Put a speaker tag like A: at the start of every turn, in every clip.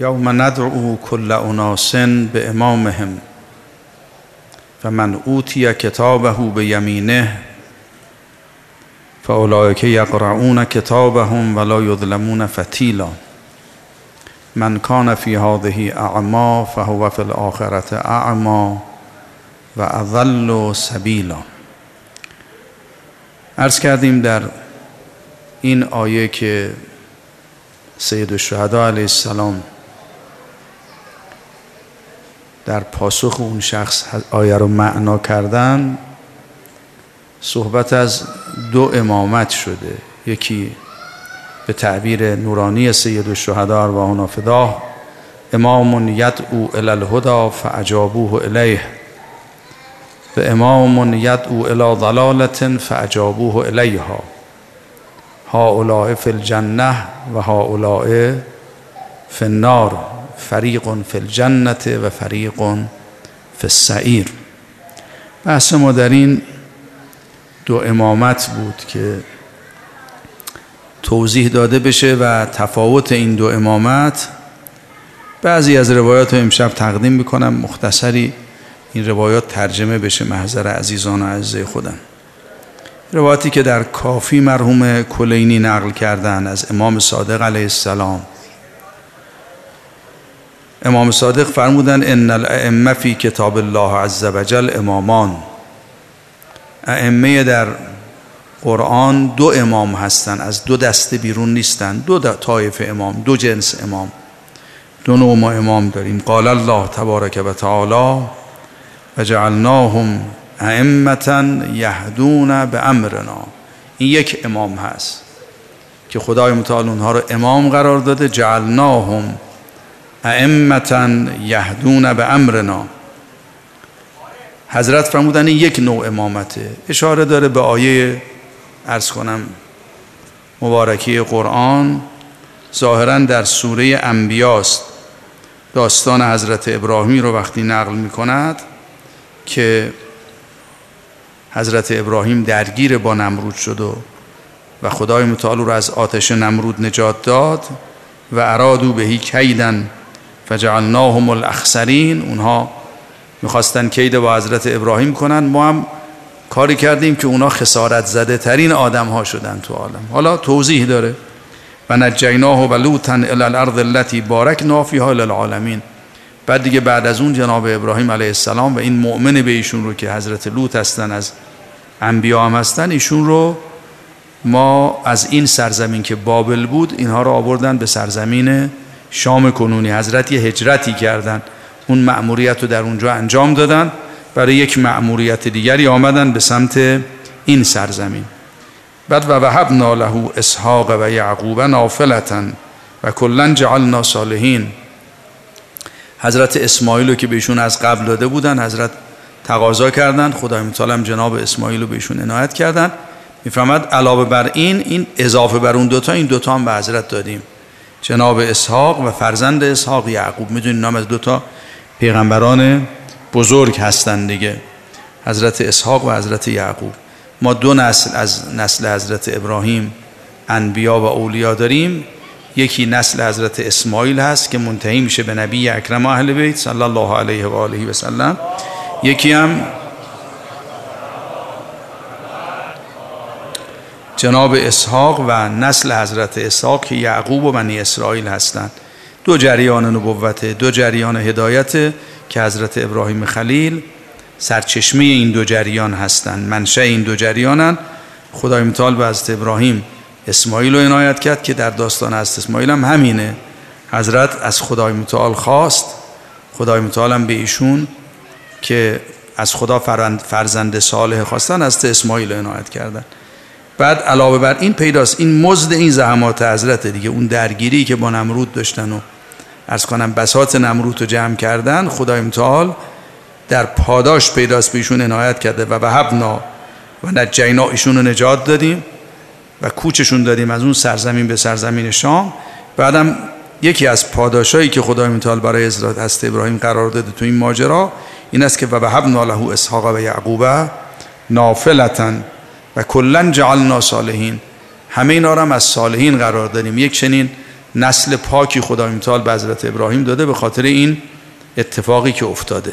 A: یوم ندعو کل اناس به امامهم فمن اوتی کتابه به یمینه فاولئک یقرؤون کتابهم ولا یظلمون فتیلا من کان فی هذه اعما فهو فی الاخرة اعما و اضل سبیلا عرض کردیم در این آیه که سید الشهدا علیه السلام در پاسخ اون شخص آیه رو معنا کردن صحبت از دو امامت شده. یکی به تعبیر نورانی سید الشهدا ارواحنا فداه امام یدعو الی الهدى فاجابوه الیه. و امام یدعو الی ضلالت فاجابوه الیها. هؤلاء فی الجنه و هؤلاء فی النار. فریق فی الجنت و فریق فی السعیر. بحث ما در این دو امامت بود که توضیح داده بشه و تفاوت این دو امامت. بعضی از روایات رو امشب تقدیم می‌کنم مختصری این روایات ترجمه بشه محضر عزیزان و عزیزه خودم. روایاتی که در کافی مرحوم کلینی نقل کردن از امام صادق علیه السلام امام صادق فرمودن ان الائمه فی کتاب الله عز وجل امامان. ائمه در قرآن دو امام هستند از دو دسته بیرون نیستن دو طایف امام دو جنس امام دو نوع ما امام داریم. قال الله تبارک و تعالی و جعلناهم ائمتا یهدون به امرنا این یک امام هست که خدای متعال اونها رو امام قرار داده. جعلناهم ائمتا یهدون به امرنا. حضرت فرمودن یک نوع امامته اشاره داره به آیه ارز کنم مبارکی قرآن. ظاهرا در سوره انبیاست. داستان حضرت ابراهیمی رو وقتی نقل می کند که حضرت ابراهیم درگیر با نمرود شد و و خدای متعال رو از آتش نمرود نجات داد و ارادو بهی کیدن فجعلناهم الاخسرین اونها می‌خواستن کید با حضرت ابراهیم کنن. ما هم کاری کردیم که اونا خسارت زده ترین آدم ها شدن تو عالم. حالا توضیح داره. و نجیناه و لوتا الی الارض التي بارکنا فیها للعالمین بعد دیگه بعد از اون جناب ابراهیم علیه السلام و این مؤمن به ایشون رو که حضرت لوط هستن از انبیا هم هستن ایشون رو ما از این سرزمین که بابل بود اینها رو آوردن به سرزمین شام کنونی حضرت یه هجرتی کردن اون مأموریت رو در اونجا انجام دادن. برای یک مأموریت دیگری آمدن به سمت این سرزمین. بعد و وهبنا له اسحاق و یعقوب نافلتا و کلا جعلنا صالحین. حضرت اسماعیل رو که بهشون از قبل داده بودن حضرت تقاضا کردن. خدای متعال جناب اسماعیل رو بهشون عنایت کردن. میفرماد علاوه بر این این اضافه بر اون دوتا این دوتا هم به حضرت دادیم. جناب اسحاق و فرزند اسحاق یعقوب. می‌دونید نام از دوتا پیغمبران بزرگ هستند دیگه. حضرت اسحاق و حضرت یعقوب. ما دو نسل از نسل حضرت ابراهیم انبیا و اولیا داریم. یکی نسل حضرت اسماعیل هست که منتهی میشه به نبی اکرم اهل بیت صلی الله علیه و آله و سلم. یکی هم جناب اسحاق و نسل حضرت اسحاق که یعقوب و بنی اسرائیل هستند. دو جریان نبوت دو جریان هدایت که حضرت ابراهیم خلیل سرچشمه این دو جریان هستند. منشه این دو جریانن. خدای متعال به حضرت ابراهیم اسماعیل رو عنایت کرد که در داستان حضرت اسماعیل هم همینه. حضرت از خدای متعال خواست. خدای متعال هم به ایشون که از خدا فرزند صالح خواستن از اسماعیل عنایت کردن. بعد علاوه بر این پیداست. این مزد این زحمات حضرت دیگه. اون درگیری که با نمرود داشتن و ارز کنم بسات نمرود رو جمع کردن خدای متعال در پاداش پیداست به ایشون عنایت کرده. و وهبنا و نجینا ایشون رو نجات دادیم و کوچشون دادیم از اون سرزمین به سرزمین شام. بعدم یکی از پاداشایی که خدای متعال برای ازراد هست ابراهیم قرار داده تو این ماجرا این است که و وهبنا له اسحاق و یعقوب نافلتا و کلا جعلنا صالحین. همه اینا رو هم از صالحین قرار دادیم یک چنین نسل پاکی خدای متعال به حضرت ابراهیم داده به خاطر این اتفاقی که افتاده.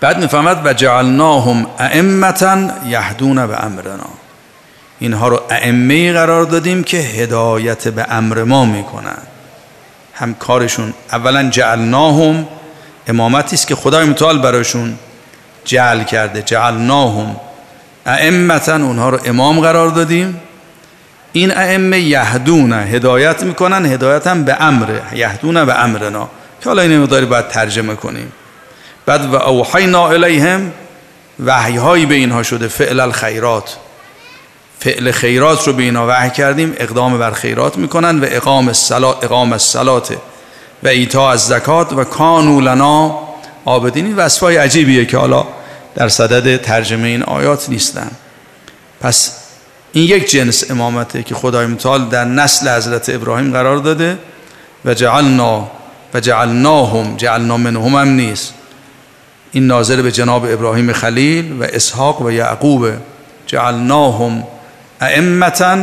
A: بعد می‌فهمد و جعلناهم ائمتا یهدون به امرنا. اینها رو ائمه قرار دادیم که هدایت به امر ما می‌کنن. هم کارشون اولا جعلناهم. امامتی است که خدای متعال براشون جعل کرده. جعلناهم. ائمتا اونها رو امام قرار دادیم. این ائمه یهدون هدایت می‌کنن هدایت هم به امر یهدون به امرنا. که حالا این مقداری باید ترجمه کنیم. بعد و اوحینا الیهم وحی به اینها شده فعل الخیرات. فعل خیرات رو به اینا وحی کردیم اقدام بر خیرات می‌کنن و اقام الصلات اقام الصلات و ایتا از زکات و کانو لنا عابدین. این وصفای عجیبیه که حالا در صدد ترجمه این آیات نیستن. پس این یک جنس امامته که خدای متعال در نسل حضرت ابراهیم قرار داده و جعلنا و جعلناهم جعلنا منهم هم نیست. این ناظر به جناب ابراهیم خلیل و اسحاق و یعقوب. جعلناهم ائمتا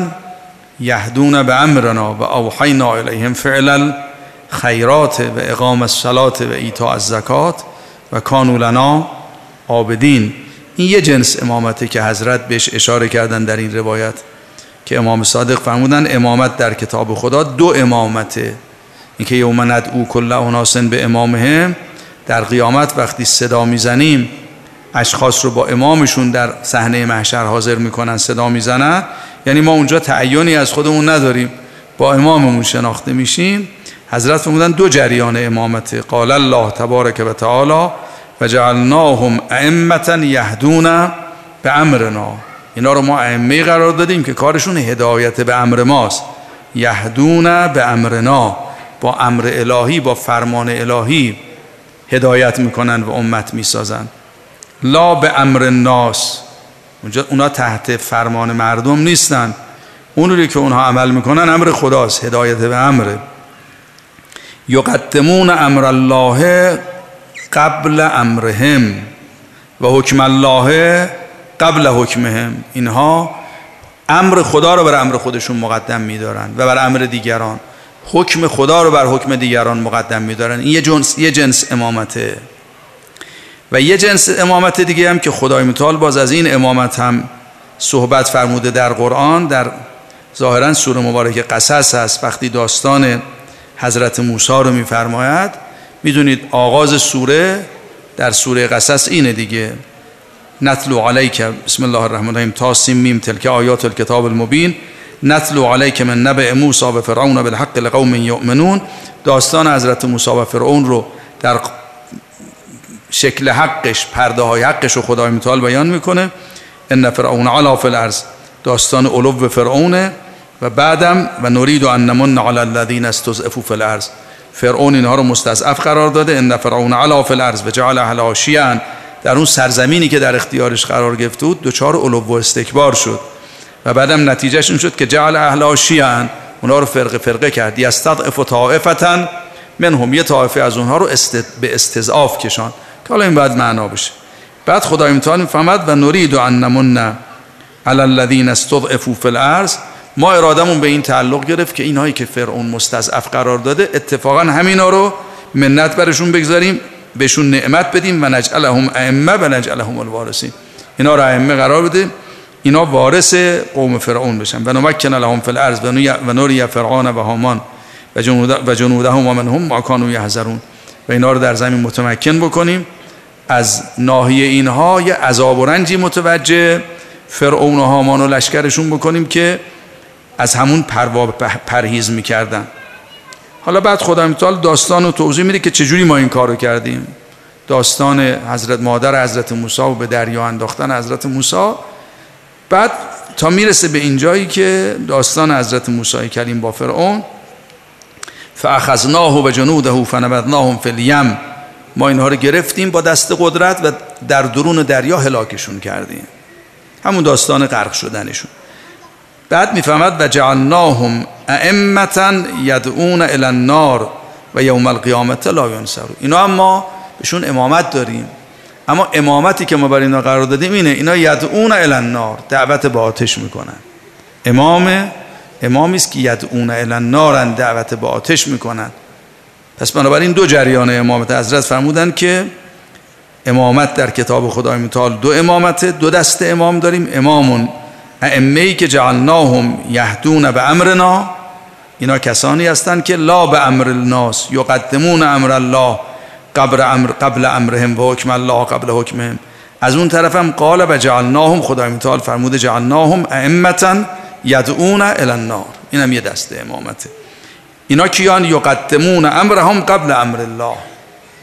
A: یهدون به امرنا و اوحینا الیهم فعل خیرات و اقام الصلات و ایتاء الزکات و کانو لنا عابدین. این یه جنس امامته که حضرت بهش اشاره کردن در این روایت که امام صادق فرمودن امامت در کتاب خدا دو امامته. اینکه یوم ندعو کل اناسن به امامهم در قیامت وقتی صدا می‌زنیم اشخاص رو با امامشون در صحنه محشر حاضر می‌کنن صدا می‌زنن. یعنی ما اونجا تعینی از خودمون نداریم. با اماممون شناخته میشیم. حضرت فرمودن دو جریان امامت قال الله تبارک و تعالی و جعلناهم ائمه یهدون به امرنا اینا رو ما ائمه قرار دادیم که کارشون هدایت به امر ماست. یهدون به امرنا با امر الهی با فرمان الهی هدایت می‌کنن و امت می‌سازن. لا به امر الناس. اونجا اونا تحت فرمان مردم نیستن. اون که اونها عمل می‌کنن امر خداست هدایت به امره. یقدمون امر الله قبل امرهم و حکم الله قبل حکمهم. اینها امر خدا رو بر امر خودشون مقدم میدارن و بر امر دیگران. حکم خدا رو بر حکم دیگران مقدم میدارن. این یه جنس, یه جنس امامته. و یه جنس امامت دیگه هم که خدای متعال باز از این امامت هم صحبت فرموده در قرآن در ظاهرا سوره مبارک قصص هست. وقتی داستان حضرت موسی رو میفرماید می‌دونید آغاز سوره در سوره قصص اینه دیگه. نتلو علیک بسم الله الرحمن الرحیم تاسیم میم تلک آیات الکتاب المبین. نتلو علیک من نبع موسی و فرعون بالحق لقوم یؤمنون. داستان حضرت موسی و فرعون رو در شکل حقش پرده های حقش رو خدای متعال بیان می‌کنه. ان فرعون علا فی الارض. داستان علو فرعونه. و بعدم و نرید ان نمن علی الذین استضعفوا فی الارض. فرعون اینها رو مستضعف قرار داده. ان فرعون علا فی الارض و جعل شیعا. در اون سرزمینی که در اختیارش قرار گرفته بود دچار علو و استکبار شد. و بعدم نتیجهش این شد که جعل اهلها شیعا. اونها رو فرقه فرقه کرد. یستضعف طائفه منهم. یه طائفه از اونها رو به استضعاف کشان. که حالا این باید معنا بشه بعد خدای امتحان می‌فهمد و نرید ان نمن علی الذین استضعفوا فی الارض. ما ارادمون به این تعلق گرفت که اینهایی که فرعون مستضعف قرار داده اتفاقا همینا رو منت برشون بگذاریم بهشون نعمت بدیم و نجعلهم ائمه و نجعلهم الوارثین. اینا رو ائمه قرار بده. اینا وارث قوم فرعون بشن. و نمکن لهم فی الارض و نوری فرعون و هامان و جنودهم و منهم ما کانوا یحذرون. و اینا رو در زمین متمکن بکنیم. از ناحیه اینها یه عذاب و رنجی متوجه فرعون و هامان و لشکرشون بکنیم که از همون پروا پرهیز می‌کردن. حالا بعد خدا متعال داستان و توضیح میده که چجوری ما این کارو کردیم. داستان حضرت مادر حضرت موسی و به دریا انداختن حضرت موسی. بعد تا می‌رسه به اینجایی که داستان حضرت موسی کلیم با فرعون فاخذناه و جنوده فنبذناهم فی الیم ما اینها رو گرفتیم با دست قدرت و در درون دریا هلاکشون کردیم. همون داستان غرق شدنشون. بعد می‌فهمد و جعلناهم ائمتا یدعون الی النار و یوم القیامت لا ینصرون. اینا ما بهشون امامت داریم. اما امامتی که ما برای اینا قرار دادیم اینه اینا یدعون الی النار دعوت به آتش می‌کنن. امام امامی است که یدعون الی النار دعوت به آتش می‌کنن. پس بنابراین دو جریان امامت. حضرت فرمودن که امامت در کتاب خدای متعال دو امامت دو دست امام داریم. امامون ائمه که جعلناهم یهدون به امرنا اینا کسانی هستند که لا به امر الناس یقدمون امر الله قبل امر قبل امرهم و حکم الله قبل حکمهم. از اون طرف هم قال و جعلناهم خدای متعال فرموده جعلناهم ائمتا یدعون الی النار. اینم یه دسته امامته. اینا کیان؟ یقدمون امرهم قبل امر الله.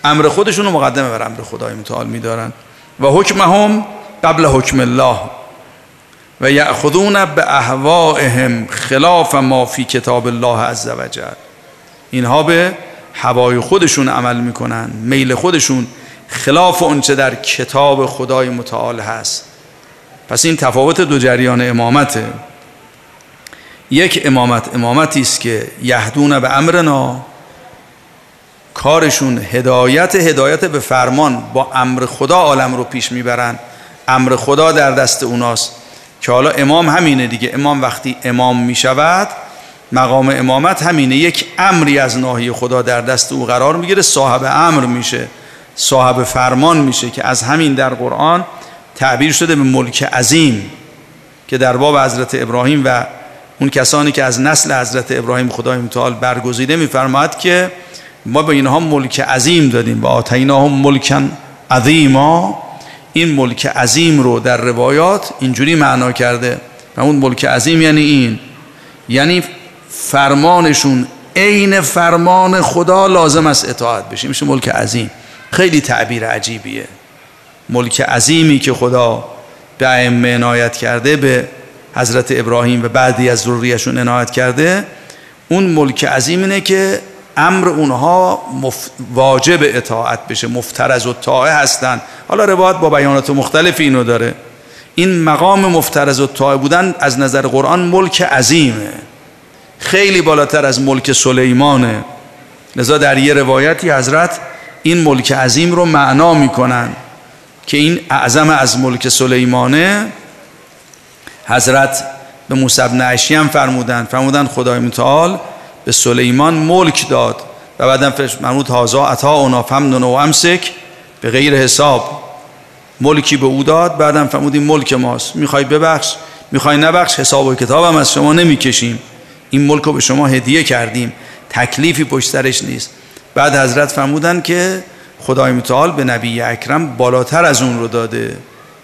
A: امر خودشون رو مقدمه بر امر خدای متعال میدارن. و حکمهم قبل حکم الله. و یأخذون به اهوائهم خلاف ما فی کتاب الله عز وجل اینها به هوای خودشون عمل می‌کنن میل خودشون خلاف اونچه در کتاب خدای متعال هست. پس این تفاوت دو جریان امامته. یک امامت امامتی است که یهدون به امرنا کارشون هدایت هدایت به فرمان با امر خدا عالم رو پیش می‌برن. امر خدا در دست اوناست. که حالا امام همینه دیگه. امام وقتی امام می‌شود مقام امامت همینه. یک امری از ناحیه خدا در دست او قرار می‌گیره صاحب امر میشه صاحب فرمان میشه که از همین در قرآن تعبیر شده به ملک عظیم که در باب حضرت ابراهیم و اون کسانی که از نسل حضرت ابراهیم خدای متعال برگزیده میفرماد که ما به اینها ملک عظیم دادیم و آتیناهم ملکن عظیما. این ملک عظیم رو در روایات اینجوری معنا کرده و اون ملک عظیم یعنی این. یعنی فرمانشون عین فرمان خدا لازم است اطاعت بشه. میشه ملک عظیم. خیلی تعبیر عجیبیه. ملک عظیمی که خدا به ائمه عنایت کرده به حضرت ابراهیم و بعدی از ذریهشون عنایت کرده اون ملک عظیم اینه که امر اونها واجب اطاعت بشه مفترض و طاعه هستند حالا روایت با بیانات مختلف اینو داره. این مقام مفترض و طاعه بودن از نظر قرآن ملک عظیمه. خیلی بالاتر از ملک سلیمانه. لذا در یه روایتی حضرت این ملک عظیم رو معنا می‌کنن که این اعظم از ملک سلیمانه. حضرت به موسی بن هم فرمودن. فرمودن خدای متعال به سلیمان ملک داد و بعدم فرمود هازا عطا اونا فمنون و امسک به غیر حساب ملکی به او داد. بعدم فرمود این ملک ماست. می‌خوای ببخش؟ می‌خوای نبخش؟ حساب و کتابم از شما نمی‌کشیم. این ملک رو به شما هدیه کردیم. تکلیفی پشت سرش نیست. بعد حضرت فرمودن که خدای متعال به نبی اکرم بالاتر از اون رو داده.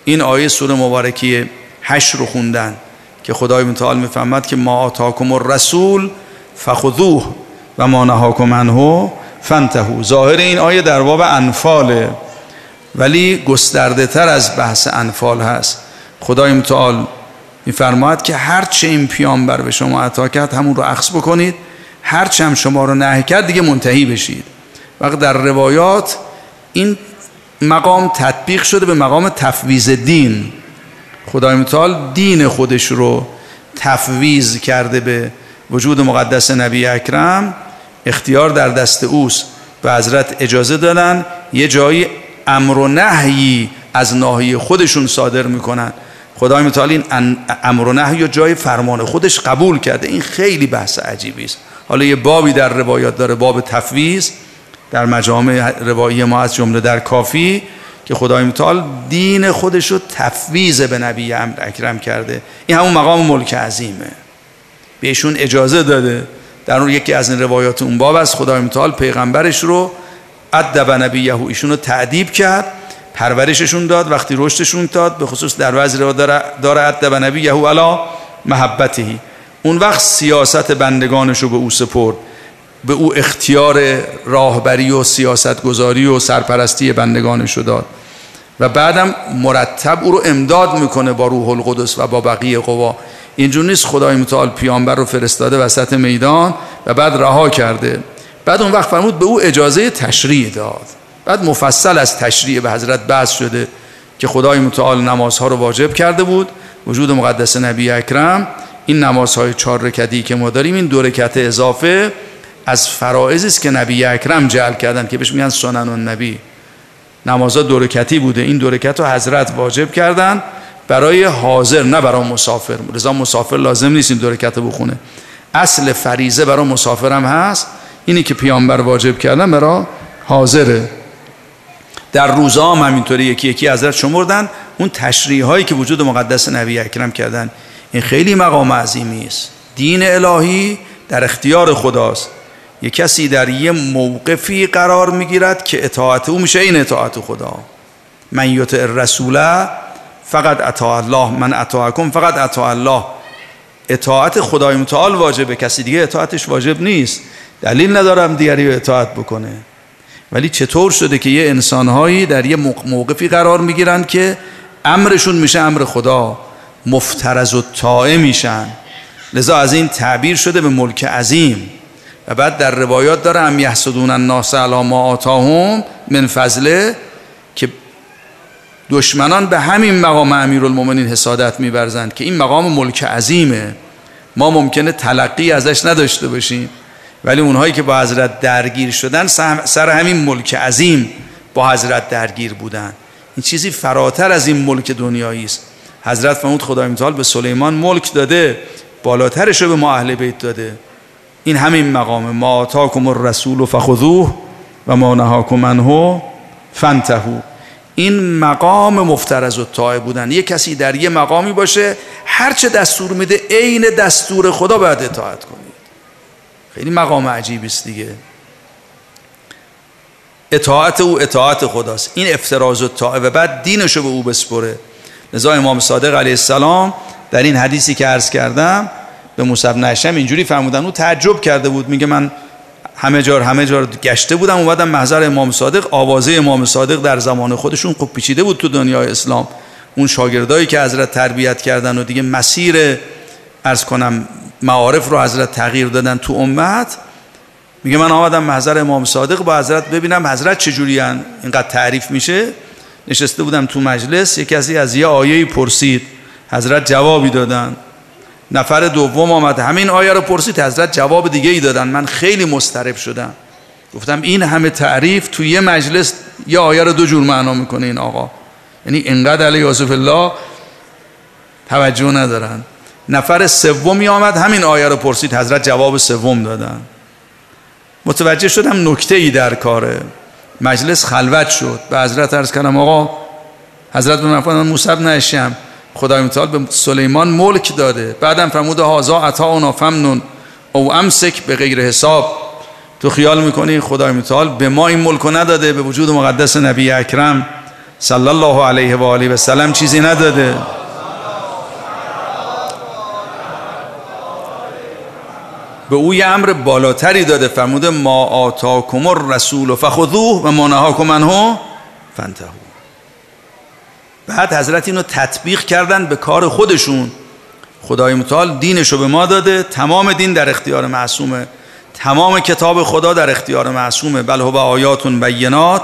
A: این آیه سوره مبارکی هشت رو خوندن که خدای متعال می‌فهمد که ما آتاکم الرسول فخذوه و ما نهاکم عنه فانتهوا. ظاهر این آیه در باب انفاله ولی گسترده تر از بحث انفال هست. خدای متعال میفرماید که هر چه این پیامبر به شما عطا کرد همون رو عکس بکنید. هر چه هم شما رو نه کرد دیگه منتهی بشید. وقت در روایات این مقام تطبیق شده به مقام تفویض دین. خدای متعال دین خودش رو تفویض کرده به وجود مقدس نبی اکرم اختیار در دست اوست و حضرت اجازه دادن یه جایی امر و نهی از ناحیه خودشون صادر می‌کنن. خدای متعال این امر و نهی و جای فرمان خودش قبول کرده. این خیلی بحث عجیبی است. حالا یه بابی در روایات داره باب تفویض. در مجامع روایی ما از جمله در کافی که خدای متعال دین خودش رو تفویض به نبی اکرم کرده. این همون مقام ملک عظیمه. بهشون اجازه داده. در اون یکی از این روایات اون باب است خدای متعال پیغمبرش رو ادب نبیه ایشون رو تعدیب کرد پرورششون داد وقتی رشدشون داد به خصوص در وزر داره, داره ادب نبیه علا محبتهی اون وقت سیاست بندگانش رو به او سپرد. به او اختیار راهبری و سیاست گذاری و سرپرستی بندگانش رو داد. و بعدم مرتب او رو امداد می‌کنه با روح القدس و با بقیه قوا. اینجور نیست خدای متعال پیامبر رو فرستاده وسط میدان و بعد رها کرده. بعد اون وقت فرمود به او اجازه تشریع داد. بعد مفصل از تشریع به حضرت بحث شده که خدای متعال نمازها رو واجب کرده بود. وجود مقدس نبی اکرم این نمازهای چهار رکتی که ما داریم این دو رکت اضافه از فرائضی است که نبی اکرم جعل کردن که بهش میگن سنن النبی. نمازها دو رکتی بوده. این دو رکت رو حضرت واجب کردن. برای حاضر نه برای مسافر. رضا مسافر لازم نیست این دو رکعت بخونه. اصل فریزه برای مسافر هم هست. اینی که پیامبر واجب کردن برای حاضره. در روزا هم همینطوری یکی یکی حضرت شمردن. اون تشریح هایی که وجود مقدس نبی اکرم کردن. این خیلی مقام عظیمی است. دین الهی در اختیار خداست. یه کسی در یه موقفی قرار می‌گیرد که اطاعت او میشه. این اطاعت خدا. من یطع الرسول فقط اطاع الله من اطاعکم فقط اطاع الله. اطاعت خدای متعال واجبه کسی دیگه اطاعتش واجب نیست. دلیل ندارم دیگری اطاعت بکنه. ولی چطور شده که یه انسانهایی در یه موقفی قرار می‌گیرند که امرشون میشه امر خدا؟ مفترز و طاعه میشن. لذا از این تعبیر شده به ملک عظیم. و بعد در روایات داره هم یحسدون الناس علی ما آتاهم من فضله دشمنان به همین مقام امیرالمومنین حسادت میبرزند که این مقام ملک عظیمه. ما ممکنه تلقی ازش نداشته باشیم ولی اونهایی که با حضرت درگیر شدن سر همین ملک عظیم با حضرت درگیر بودن. این چیزی فراتر از این ملک دنیایی است. حضرت فرمود خدای متعال به سلیمان ملک داده بالاترش رو به ما اهل بیت داده. این همین مقام. ما آتاکم الرسول فخذوه و ما نهاکم عنه فانتهوا این مقام مفترض و طاعه بودن. یه کسی در یه مقامی باشه هرچه دستور میده عین دستور خدا باید اطاعت کنید خیلی مقام عجیبی است دیگه. اطاعت او اطاعت خداست. این افتراز و طاعه و بعد دینش رو به او بسپره. لذا امام صادق علیه السلام در این حدیثی که عرض کردم به موسی بن اینجوری فرمودن. او تعجب کرده بود میگه من همه جار همه جار گشته بودم اومدم محضر امام صادق. آوازه امام صادق در زمان خودشون خوب پیچیده بود تو دنیای اسلام. اون شاگردایی که حضرت تربیت کردن و دیگه مسیر ارز کنم معارف رو حضرت تغییر دادن تو امت میگه من آمدم محضر امام صادق با حضرت ببینم حضرت چجوری اینقدر تعریف میشه. نشسته بودم تو مجلس یکی از یه آیه پرسید. حضرت جوابی دادن. نفر دوم آمد. همین آیه رو پرسید. حضرت جواب دیگه ای دادن. من خیلی مسترب شدم. گفتم این همه تعریف تو یه مجلس یه آیه رو دو جور معنا می‌کنه این آقا. یعنی انقدر علی یوسف الله توجه ندارن. نفر سومی آمد. همین آیه رو پرسید. حضرت جواب سوم دادن. متوجه شدم نکته ای در کاره. مجلس خلوت شد. به حضرت عرض کردم آقا حضرت به من موسی بن خدای متعال به سلیمان ملک داده. بعدم فرموده هازا عطا فمنون. او امسک به غیر حساب. تو خیال می‌کنی خدای متعال به ما این ملک نداده به وجود مقدس نبی اکرم صلی الله علیه و آله و سلم چیزی نداده؟ به او یه امر بالاتری داده. فرموده ما آتاکم الرسول فخذوه و ما نهاکم عنه فانتهوا بعد حضرت اینو تطبیق کردن به کار خودشون. خدای متعال دینشو به ما داده تمام دین در اختیار معصومه. تمام کتاب خدا در اختیار معصومه. بل هو آیاتون بینات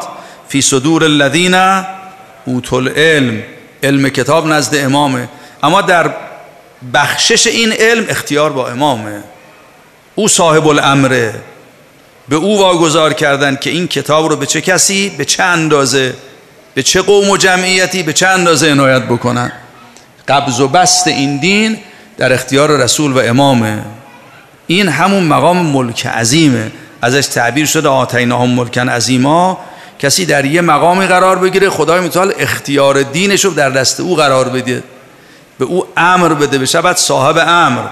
A: فی صدور الذین اوتوا العلم. علم کتاب نزد امامه. اما در بخشش این علم اختیار با امامه. او صاحب الامره. به او واگذار کردن که این کتاب رو به چه کسی به چه اندازه به چه قوم و جمعیتی به چه اندازه عنایت بکنن. قبض و بست این دین در اختیار رسول و امامه. این همون مقام ملک عظیمه. ازش تعبیر شده آتیناهم ملکن عظیما. کسی در یه مقامی قرار بگیره خدای متعال اختیار دینش رو در دست او قرار بده. به او امر بده بشه بعد صاحب امر.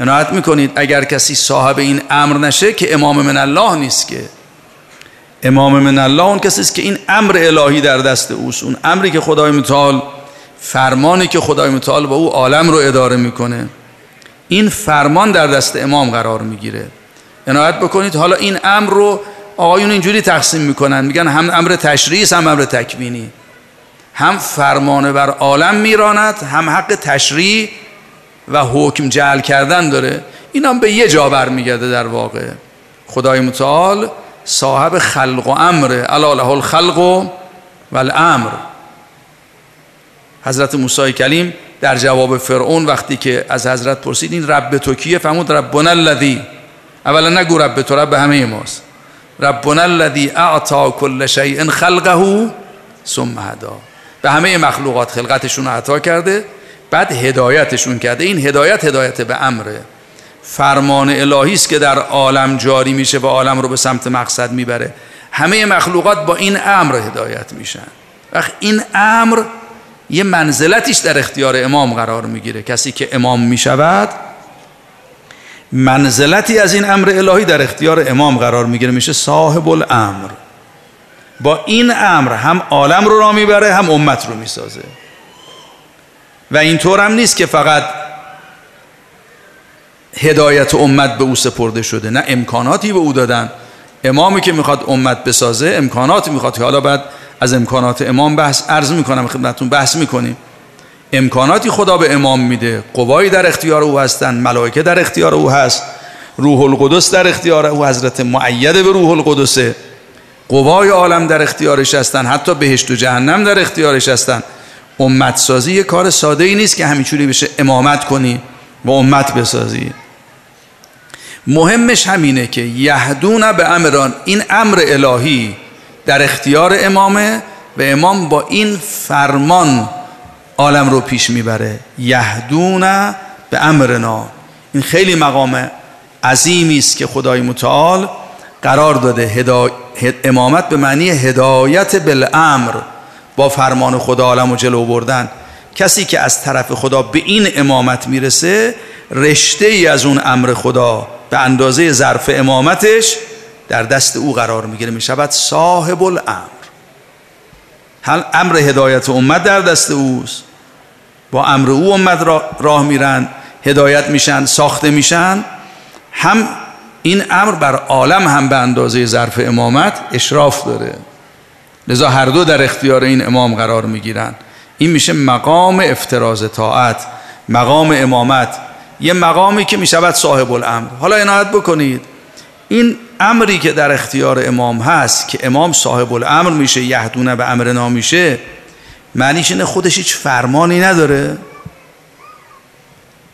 A: عنایت می‌کنید اگر کسی صاحب این امر نشه که امام من الله نیست که. امام من الله اون کسی است که این امر الهی در دست اوست. اون امری که خدای متعال فرمانی که خدای متعال با او عالم رو اداره می‌کنه. این فرمان در دست امام قرار می‌گیره. عنایت بکنید حالا این امر رو آقایون اینجوری تقسیم می‌کنن. میگن هم امر تشریعی هم امر تکوینی. هم فرمان بر عالم میراند هم حق تشریع و حکم جعل کردن داره. این هم به یه جا برمیگرده در واقع. خدای متعال صاحب خلق و امر. الا له الخلق و الامر حضرت موسی کلیم در جواب فرعون وقتی که از حضرت پرسید این رب تو کیه؟ فرمود ربنا الذی. اولا نگو رب تو رب همه ماست. ربنا الذی اعطا کل شیء خلقه ثم هدا. به همه مخلوقات خلقتشون عطا کرده بعد هدایتشون کرده. این هدایت هدایت به امره. فرمان الهی است که در عالم جاری میشه و عالم رو به سمت مقصد می‌بره. همه مخلوقات با این امر هدایت میشن. وقت این امر یه منزلتیش در اختیار امام قرار می‌گیره. کسی که امام می‌شود منزلتی از این امر الهی در اختیار امام قرار می‌گیره. میشه صاحب الامر با این امر هم عالم رو را می‌بره هم امت رو می‌سازه. و اینطور هم نیست که فقط هدایت امت به او سپرده شده نه امکاناتی به او دادن. امامی که می‌خواد امت بسازه امکاناتی می‌خواد که حالا بعد از امکانات امام بحث عرض می‌کنم خدمتتون بحث می‌کنیم. امکاناتی خدا به امام میده. قوایی در اختیار او هستن ملائکه در اختیار او هست روح القدس در اختیار او حضرت معید به روح القدسه. قوای عالم در اختیارش هستن حتی بهشت و جهنم در اختیارش هستن. امت سازی یه کار ساده ای نیست که همینجوری بشه امامت کنی و امت بسازی. مهمش همینه که یهدون به امران این امر الهی در اختیار امامه و امام با این فرمان عالم رو پیش می‌بره. یهدون به امرنا. این خیلی مقام عظیمی است که خدای متعال قرار داده. امامت به معنی هدایت بالامر با فرمان خدا عالم و جلو بردن کسی که از طرف خدا به این امامت می‌رسه رشته ای از اون امر خدا به اندازه ظرف امامتش در دست او قرار می‌گیره. می‌شود صاحب الامر هل امر هدایت امت در دست اوست؟ با امر او امت راه میرن هدایت میشن ساخته میشن. هم این امر بر عالم هم به اندازه ظرف امامت اشراف داره. لذا هر دو در اختیار این امام قرار می‌گیرن. این میشه مقام افتراز طاعت مقام امامت. یه مقامی که می‌شود صاحب الامر حالا عنایت بکنید. این امری که در اختیار امام هست که امام صاحب الامر میشه یهدونه به امر میشه معنیش اینه خودش هیچ فرمانی نداره.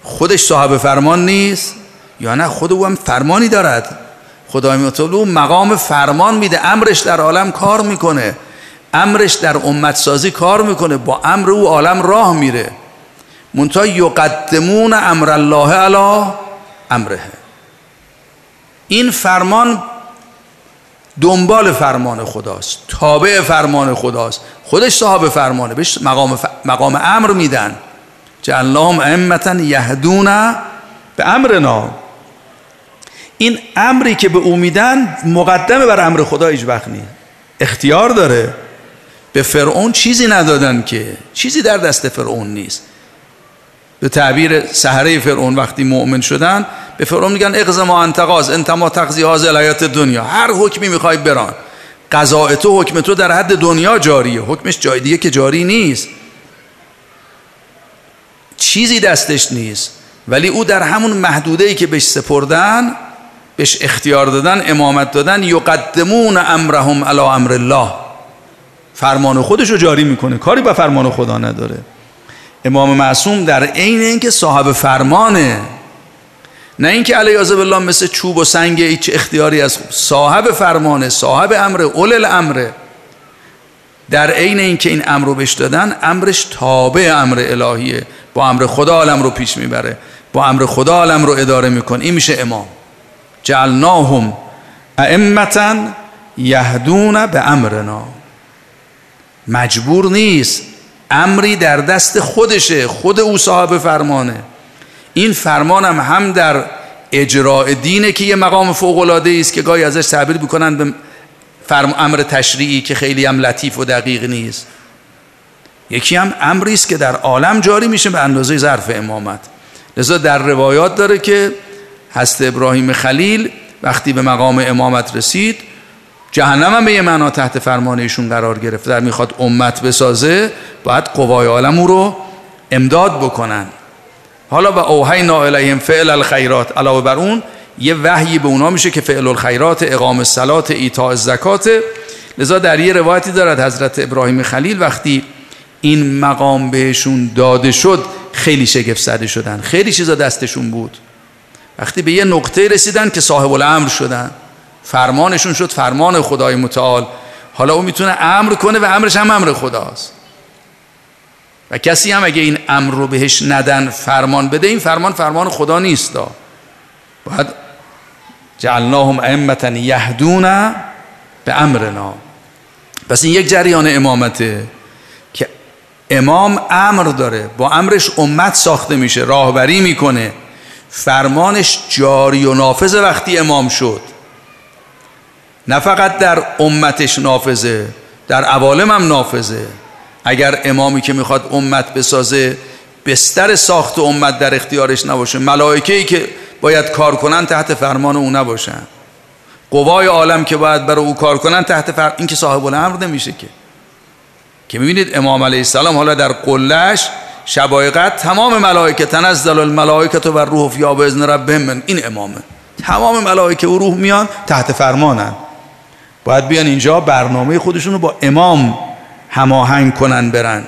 A: خودش صاحب فرمان نیست یا نه خود او هم فرمانی دارد. خدای متعال مقام فرمان میده امرش در عالم کار می‌کنه. امرش در امت سازی کار می‌کنه با امر او عالم راه میره. منتها یقدمون امر الله علی امره. این فرمان دنبال فرمان خداست تابع فرمان خداست. خودش صاحب فرمانه بهش مقام, مقام امر میدن. جعلناهم ائمه یهدون به امرنا. این امری که به او مقدمه بر امر خدا هیچ وقت نیست. اختیار داره. به فرعون چیزی ندادن که. چیزی در دست فرعون نیست. به تعبیر سهره فرعون وقتی مؤمن شدن به فرعون میگن اقضا ما انتقاز انت ما تقضی حیات دنیا هر حکمی می‌خوای بران. قضاء تو حکم تو در حد دنیا جاریه. حکمش جای دیگه که جاری نیست. چیزی دستش نیست. ولی او در همون محدوده ای که بهش سپردن بهش اختیار دادن امامت دادن یقدمون امرهم علی امر الله. فرمان خودش رو جاری می‌کنه. کاری با فرمان خدا نداره. امام معصوم در عین اینکه صاحب فرمانه. نه اینکه علیه بالله مثل چوب و سنگ هیچ اختیاری از صاحب فرمانه صاحب امر اول الامره در عین اینکه این امر رو بهش دادن امرش تابع امر الهیه. با امر خدا عالم رو پیش می‌بره. با امر خدا عالم رو اداره می‌کنه این میشه امام. جعلناهم ائمتا یهدون به امرنا. مجبور نیست. امری در دست خودشه خود او صاحب فرمانه. این فرمانم هم در اجراع دینه که یه مقام فوق العاده است که گاهی ازش تعبیر می‌کنن به فرم امر تشریعی که خیلی هم لطیف و دقیق نیست. یکی هم امری است که در عالم جاری میشه به اندازه ظرف امامت. لذا در روایات داره که هست ابراهیم خلیل وقتی به مقام امامت رسید جهنم هم به یه معنا تحت فرمان ایشون قرار گرفت در می‌خواد امت بسازه باید قوای عالم او رو امداد بکنن. حالا و اوحینا الیهم فعل الخیرات. علاوه بر اون یه وحیی به اونا میشه که فعل الخیرات اقام الصلات ایتاء الزکات. لذا در یه روایتی دارد حضرت ابراهیم خلیل وقتی این مقام بهشون داده شد خیلی شگفت زده شدن. خیلی چیزا دستشون بود. وقتی به یه نقطه رسیدن که صاحب الامر شدن. فرمانشون شد فرمان خدای متعال. حالا او می‌تونه امر کنه و امرش هم امر خداست. و کسی هم اگه این امر رو بهش ندن فرمان بده این فرمان فرمان خدا نیست باید جعلناهم ائمه یهدون به امرنا. پس این یک جریان امامته که امام امر داره با امرش امت ساخته میشه راهبری می‌کنه. فرمانش جاری و نافذ وقتی امام شد. نه فقط در امتش نافذه در عوالم هم نافذه. اگر امامی که می‌خواد امت بسازه بستر ساخت امت در اختیارش نباشه. ملائکه که باید کار کنن تحت فرمان او نباشن. قوای عالم که باید برای او کار کنن تحت فرمان این که صاحب الامر نمیشه که. که می‌بینید امام علیه السلام حالا در قلش شبایقت تمام ملائکه تنزل الملائکه و روح فیا به اذن ربهم این امامه. تمام ملائکه و روح میان تحت فرمانن. باید بیان اینجا برنامه خودشون رو با امام هماهنگ کنن برن.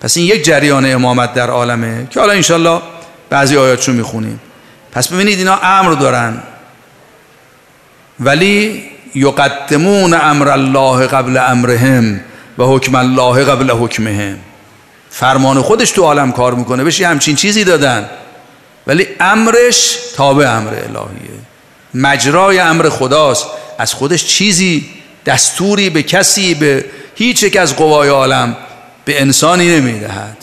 A: پس این یک جریان امامت در عالمه که حالا انشالله بعضی آیاتشو می‌خونیم. پس ببینید اینا امر دارن. ولی یقدمون امر الله قبل امرهم و حکم الله قبل حکمهم. فرمان خودش تو عالم کار می‌کنه. بشی همچین چیزی دادن. ولی امرش تابع امر الهیه. مجرای امر خداست. از خودش چیزی دستوری به کسی به هیچ یک از قوای عالم به انسانی نمی‌دهد.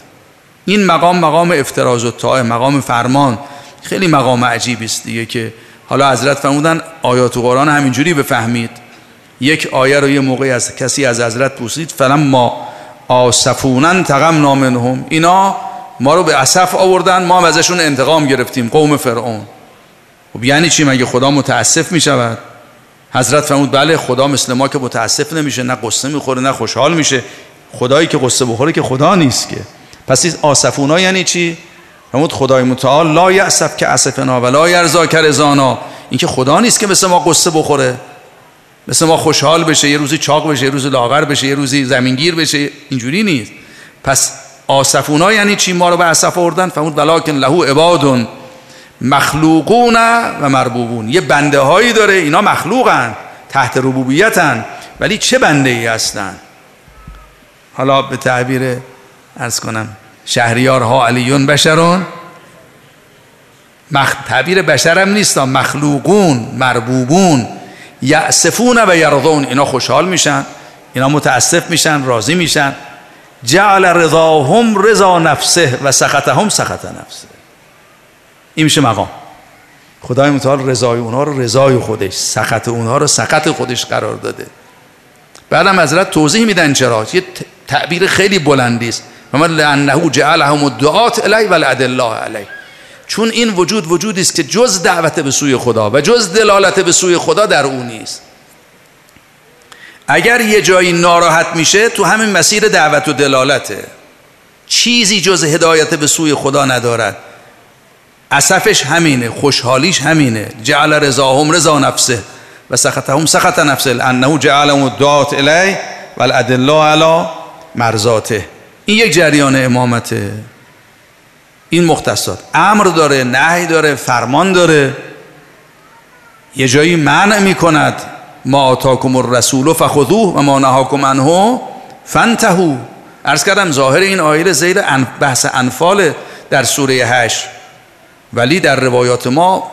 A: این مقام مقام افتراز و طاعه مقام فرمان. خیلی مقام عجیبی است دیگه که حالا حضرت فرمودن آیات و قرآن همینجوری بفهمید. یک آیه رو یه موقعی از کسی از حضرت پوسید فلم ما آسفونن تقم نامنهم اینا ما رو به اسف آوردن ما هم ازشون انتقام گرفتیم قوم فرعون. خب یعنی چی؟ مگه خدا متاسف می شود حضرت فرمود بله خدا مثل ما که متاسف نمیشه نه قصه می‌خوره نه خوشحال میشه. خدایی که قصه بخوره که خدا نیست که. پس آسفونا یعنی چی؟ فرمود خدای متعال لا یعصف که اسفنا و لا یرزا کرزانا این که خدا نیست که مثل ما قصه بخوره. مثل ما خوشحال بشه یه روزی چاق بشه یه روزی لاغر بشه یه روزی زمینگیر بشه. اینجوری نیست. پس آسفونا یعنی چی؟ ما رو به اسف آوردن؟ فرمود ولکن لهو عبادون. مخلوقون و مربوبون. یه بنده هایی داره اینا مخلوقن تحت ربوبیتن ولی چه بنده ای هستن؟ حالا به تعبیر ارز کنم شهریارها علیون بشرون. مخ... تعبیر بشرم نیست مخلوقون مربوبون یعصفون و یرضون. اینا خوشحال میشن اینا متاسف میشن راضی میشن. جعل رضاهم رضا نفسه و سخطهم سخط نفسه. این میشه مقام. خدای متعال رضای اونها رو رضای خودش سخط اونها رو سخط خودش قرار داده. بعدم حضرت توضیح میدن چرا؟ یه تعبیر خیلی بلندی است. و من لانه جعلهم الدعات الی و الله علی. چون این وجود وجودی است که جز دعوت به سوی خدا و جز دلالت به سوی خدا در او نیست. اگر یه جایی ناراحت میشه تو همین مسیر دعوت و دلالته. چیزی جز هدایت به سوی خدا ندارد. اصفش همینه خوشحالیش همینه. جعل رضاهم رضا نفسه و سخطهم سخط نفسه انه جعلهم دعات الی و الادله علی مرزاته این یک جریان امامته. این مختصات. امر داره نهی داره فرمان داره. یه جایی منع می کند ما آتاکم الرسول فخذوه و ما نهاکم عنه فانتهو. ارز کردم ظاهر این آیه زیر بحث انفال در سوره هشت. ولی در روایات ما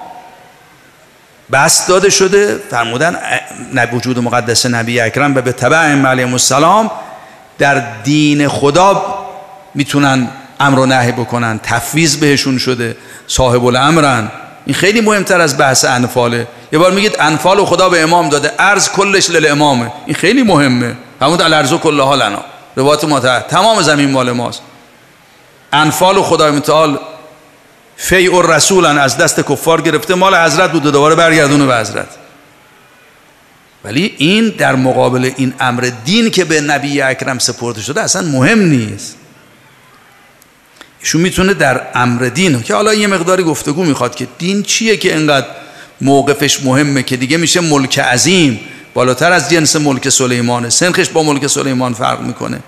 A: بست داده شده فرمودن وجود مقدس نبی اکرم و به تبع علیه السلام در دین خدا می‌تونن امر و نهی بکنن تفویض بهشون شده صاحب الامرن این خیلی مهمتر از بحث انفاله یه بار میگید انفال خدا به امام داده ارز کلش لل امامه. این خیلی مهمه. همون الارض کلها لنا. روایت ما تمام زمین مال ماست. انفال خدای متعال فیع رسولن از دست کفار گرفته مال حضرت بود و دوباره برگردونه به حضرت. ولی این در مقابل این امر دین که به نبی اکرم سپرده شده اصلا مهم نیست. ایشون می‌تونه در امر دین که حالا یه مقداری گفتگو می‌خواد که دین چیه که انقدر موقفش مهمه که دیگه میشه ملک عظیم بالاتر از جنس ملک سلیمانه سنخش با ملک سلیمان فرق می‌کنه.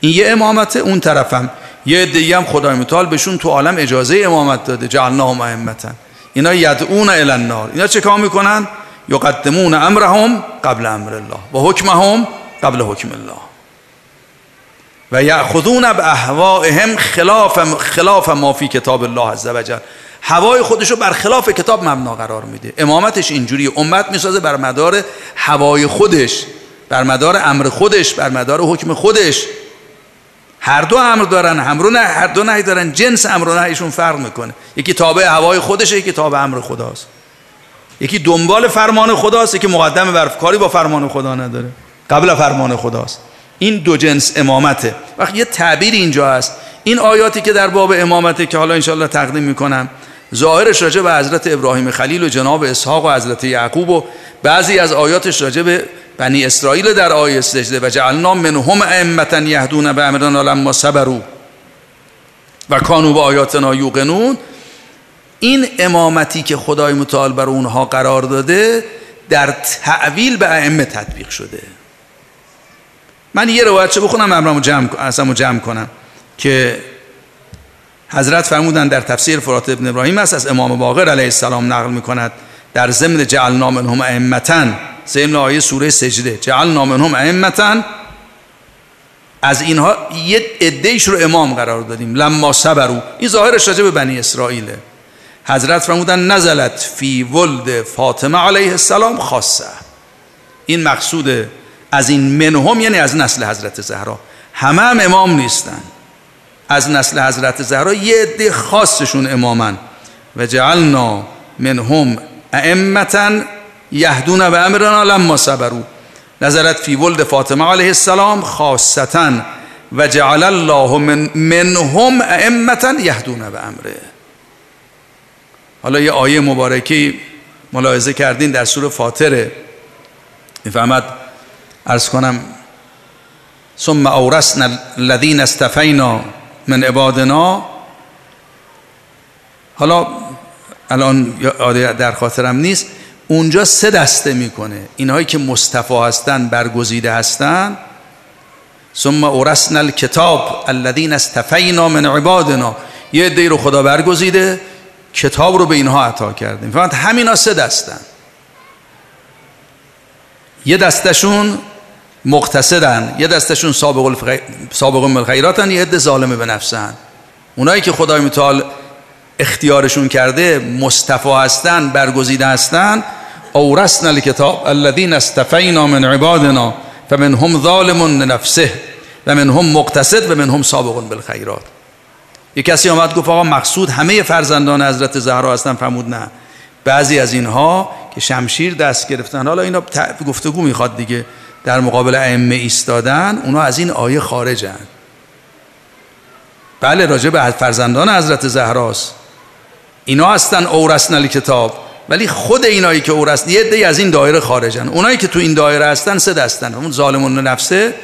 A: این یه امامت اون طرفم. یه دیگه هم خدای متعال بهشون تو عالم اجازه امامت داده. جعلناهم ائمتا اینا یدعون الی النار. اینا چه کار می‌کنن؟ یقدمون امرهم قبل امر الله و حکمهم قبل حکم الله. و یأخذون اهوائهم خلاف خلاف ما فی کتاب الله عز وجل هوای خودشو بر خلاف کتاب مبنا قرار میده. امامتش اینجوری امت می‌سازه بر مدار هوای خودش بر مدار امر خودش بر مدار حکم خودش. هر دو امر دارن نه هر دو نهی دارن. جنس امر و نهیشون فرق می‌کنه. یکی تابع هوای خودشه یکی تابع امر خداست. یکی دنبال فرمان خداست یکی مقدم بر کاری با فرمان خدا نداره. قبل فرمان خداست. این دو جنس امامته. وقتی یه تعبیر اینجا هست. این آیاتی که در باب امامته که حالا انشاءالله تقدیم می‌کنم ظاهرش راجع به حضرت ابراهیم خلیل و جناب اسحاق و حضرت یعقوب و بعضی از آیاتش راجع به بنی اسرائیل در آیه سجده و جعلنا منهم ائمه یهدون به امرنا لما صبروا و کانوا به آیاتنا یوقنون. این امامتی که خدای متعال بر اونها قرار داده در تعویل به ائمه تطبیق شده. من یه روایت چه بخونم امرامو جمع جمع کنم. که حضرت فرمودن در تفسیر فرات ابن ابراهیم است از امام باقر علیه السلام نقل می کند در ضمن جعلنا منهم ائمه ضمن آیه سوره سجده. جعلنا منهم ائمه از اینها یه عدهش رو امام قرار دادیم. لما صبرو این ظاهرش راجع بنی اسرائیله. حضرت فرمودن نزلت فی ولد فاطمه علیه السلام خاصه. این مقصود از این منهم یعنی از نسل حضرت زهرا. همه هم امام نیستن. از نسل حضرت زهرا یه عده خاصشون امامن. و جعلنا منهم ائمتا یهدون به امرنا لما صبروا. نظرت فی ولد فاطمه علیه السلام خاصتا و جعل الله من منهم ائمتا یهدون به امره. حالا یه آیه مبارکی ملاحظه کردین در سور فاطره. می‌فهمد؟ ارز کنم ثم اورثنا الذين استفینا من عبادنا. حالا الان در خاطرم نیست. اونجا سه دسته می‌کنه. اینهایی که مصطفی هستن برگزیده هستن. ثم اورثنا الكتاب الذين استفینا من عبادنا. یه عده رو خدا برگزیده. کتاب رو به اینها عطا کردیم. فقط همینا سه دستن. یه دستشون مقتصدن. یه دستشون سابق, الفغ... سابق الخیراتن. یه عده ظالمه به نفسن. اونایی که خدای متعال اختیارشون کرده مصطفی هستن برگزیده هستن اورثنا الکتاب الذين استفینا من عبادنا فمنهم ظالم لنفسه و منهم مقتصد و منهم سابق بالخیرات یه کسی آمد گفت آقا مقصود همه فرزندان حضرت زهرا هستن. فرمود نه. بعضی از اینها که شمشیر دست گرفتن. حالا اینا گفتگو می‌خواد دیگه. در مقابل ائمه ایستادن اونا از این آیه خارجن. بله راجع به فرزندان حضرت زهراست. اینا هستن اورثن کتاب ولی خود اینایی که اورثن یه دی از این دایره خارجن. اونایی که تو این دایره هستن سه دستن. اون ظالمون نفسه.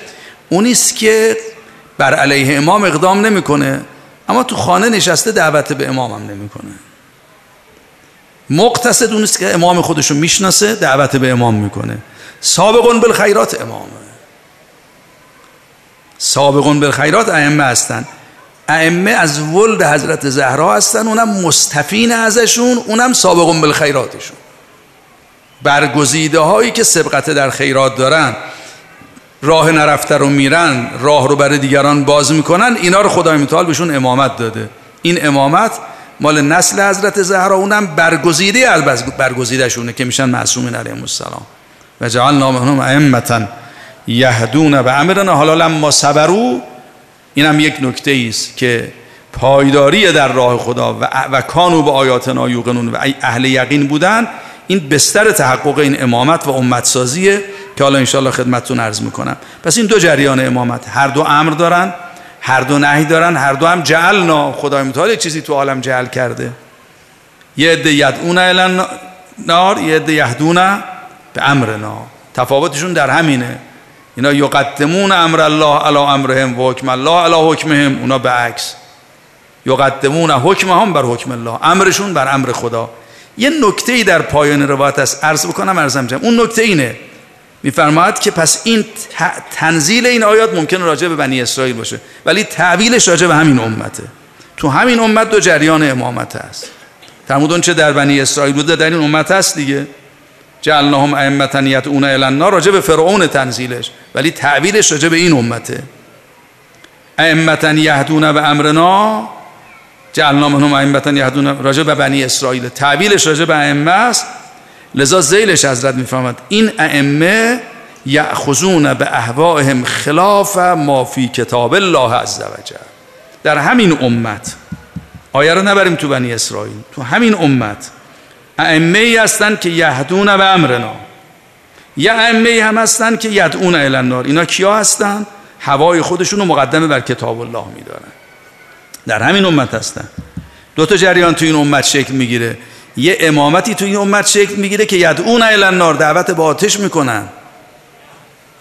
A: اونیست که بر علیه امام اقدام نمی‌کنه. اما تو خانه نشسته دعوت به امام هم نمی‌کنه. مقتصد اونیست که امام خودشو می‌شناسه دعوت به امام می‌کنه. سابقون بالخیرات امامه. سابقون بالخیرات ائمه هستن. ائمه از ولد حضرت زهرا هستن اونم مستفین ازشون اونم سابقون بالخیراتشون. برگزیده هایی که سبقت در خیرات دارن راه نرفته رو میرن راه رو برای دیگران باز می‌کنن اینا رو خدای متعال بهشون امامت داده. این امامت مال نسل حضرت زهرا اونم برگزیده از برگزیدشونه که میشن معصومین علیهم السلام. و جعلنا منهم ائمه یهدون به امرنا حالا لما صبروا اینم یک نکته است که پایداری در راه خدا و, و کانو به آیاتنا یوقنون و اهل یقین بودن این بستر تحقق این امامت و امت سازیه که حالا انشاءالله خدمتتون عرض می‌کنم. پس این دو جریان امامت هر دو امر دارن هر دو نهی دارن هر دو هم جعلنا. خدای متعال چیزی تو عالم جعل کرده. یه عده یدعون الان نار یه عده یهدون به امرنا. تفاوتشون در همینه. اینا یقدمون امر الله علی امرهم و حکم الله علی حکمهم. اونا به عکس یقدمون حکمهم بر حکم الله. امرشون بر امر خدا. یه نکته ای در پایان روایت است. عرض بکنم ارزم جمع اون نکته اینه. میفرماید که پس این تنزیل این آیات ممکن راجع به بنی اسرائیل باشه. ولی تعویلش راجع به همین امته. تو همین امت دو جریان امامت هست. فرمودون چه در بنی اسرائیل بوده در این امت هست دیگه. جعلناهم ائمه یدعون الی النار راجع به فرعون تنزیلش. ولی تعویلش راجع به این امته. ائمتا یهدون به امرنا جعلنا منهم ائمتا یهدون راجع به بنی اسرائیل. تعبیلش راجع به ائمه است. لذا زیلش حضرت می‌فهمد این ائمه یأخذون به اهوائهم خلاف ما فی کتاب الله عز وجل در همین امت. آیه رو نبریم تو بنی اسرائیل تو همین امت. ائمه ای هستند که یهدون به امرنا. یه ائمه هم هستند که یدعون الی النار. اینا کیا هستند هوای خودشون رو مقدمه بر کتاب الله میدارن. در همین امت هستن. دو تا جریان تو این امت شکل می‌گیره. یه امامتی تو این امت شکل می‌گیره که یدعون الی النار دعوت به آتش می‌کنن.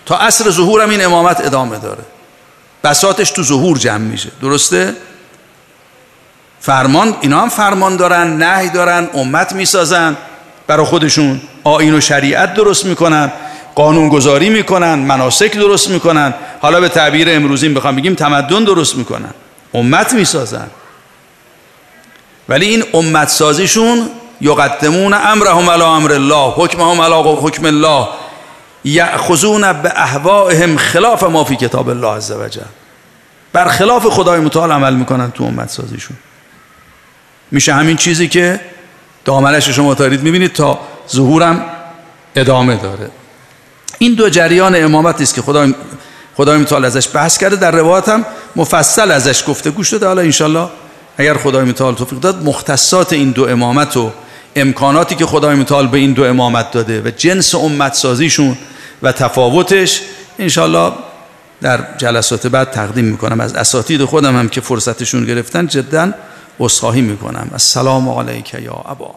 A: تا عصر ظهورم این امامت ادامه داره. بساتش تو ظهور جمع میشه. درسته؟ فرمان اینا هم فرمان دارن نهی دارن امت می‌سازن برای خودشون. آین و شریعت درست می‌کنن قانونگذاری می‌کنن مناسک درست می‌کنن. حالا به تعبیر امروزی بخوام بگیم تمدن درست می‌کنن. امت می‌سازن. ولی این امت سازیشون یقدمون امرهم علی امر الله حکمهم علی حکم الله. یأخذون به اهوائهم خلاف ما فی کتاب الله عز وجل بر خلاف خدای متعال عمل می‌کنن تو امت سازیشون. میشه همین چیزی که دامنش شما تارید می‌بینید تا ظهورم ادامه داره. این دو جریان امامت است که خدای خدای متعال ازش بحث کرده. در روایت هم مفصل ازش گفته. گوش داده. حالا انشالله اگر خدای متعال توفیق داد مختصات این دو امامت و امکاناتی که خدای متعال به این دو امامت داده و جنس امت سازیشون و تفاوتش انشالله در جلسات بعد تقدیم می‌کنم. از اساتید خودم هم که فرصتشون گرفتن جدا اصخاهی می‌کنم. السلام علیک یا ابا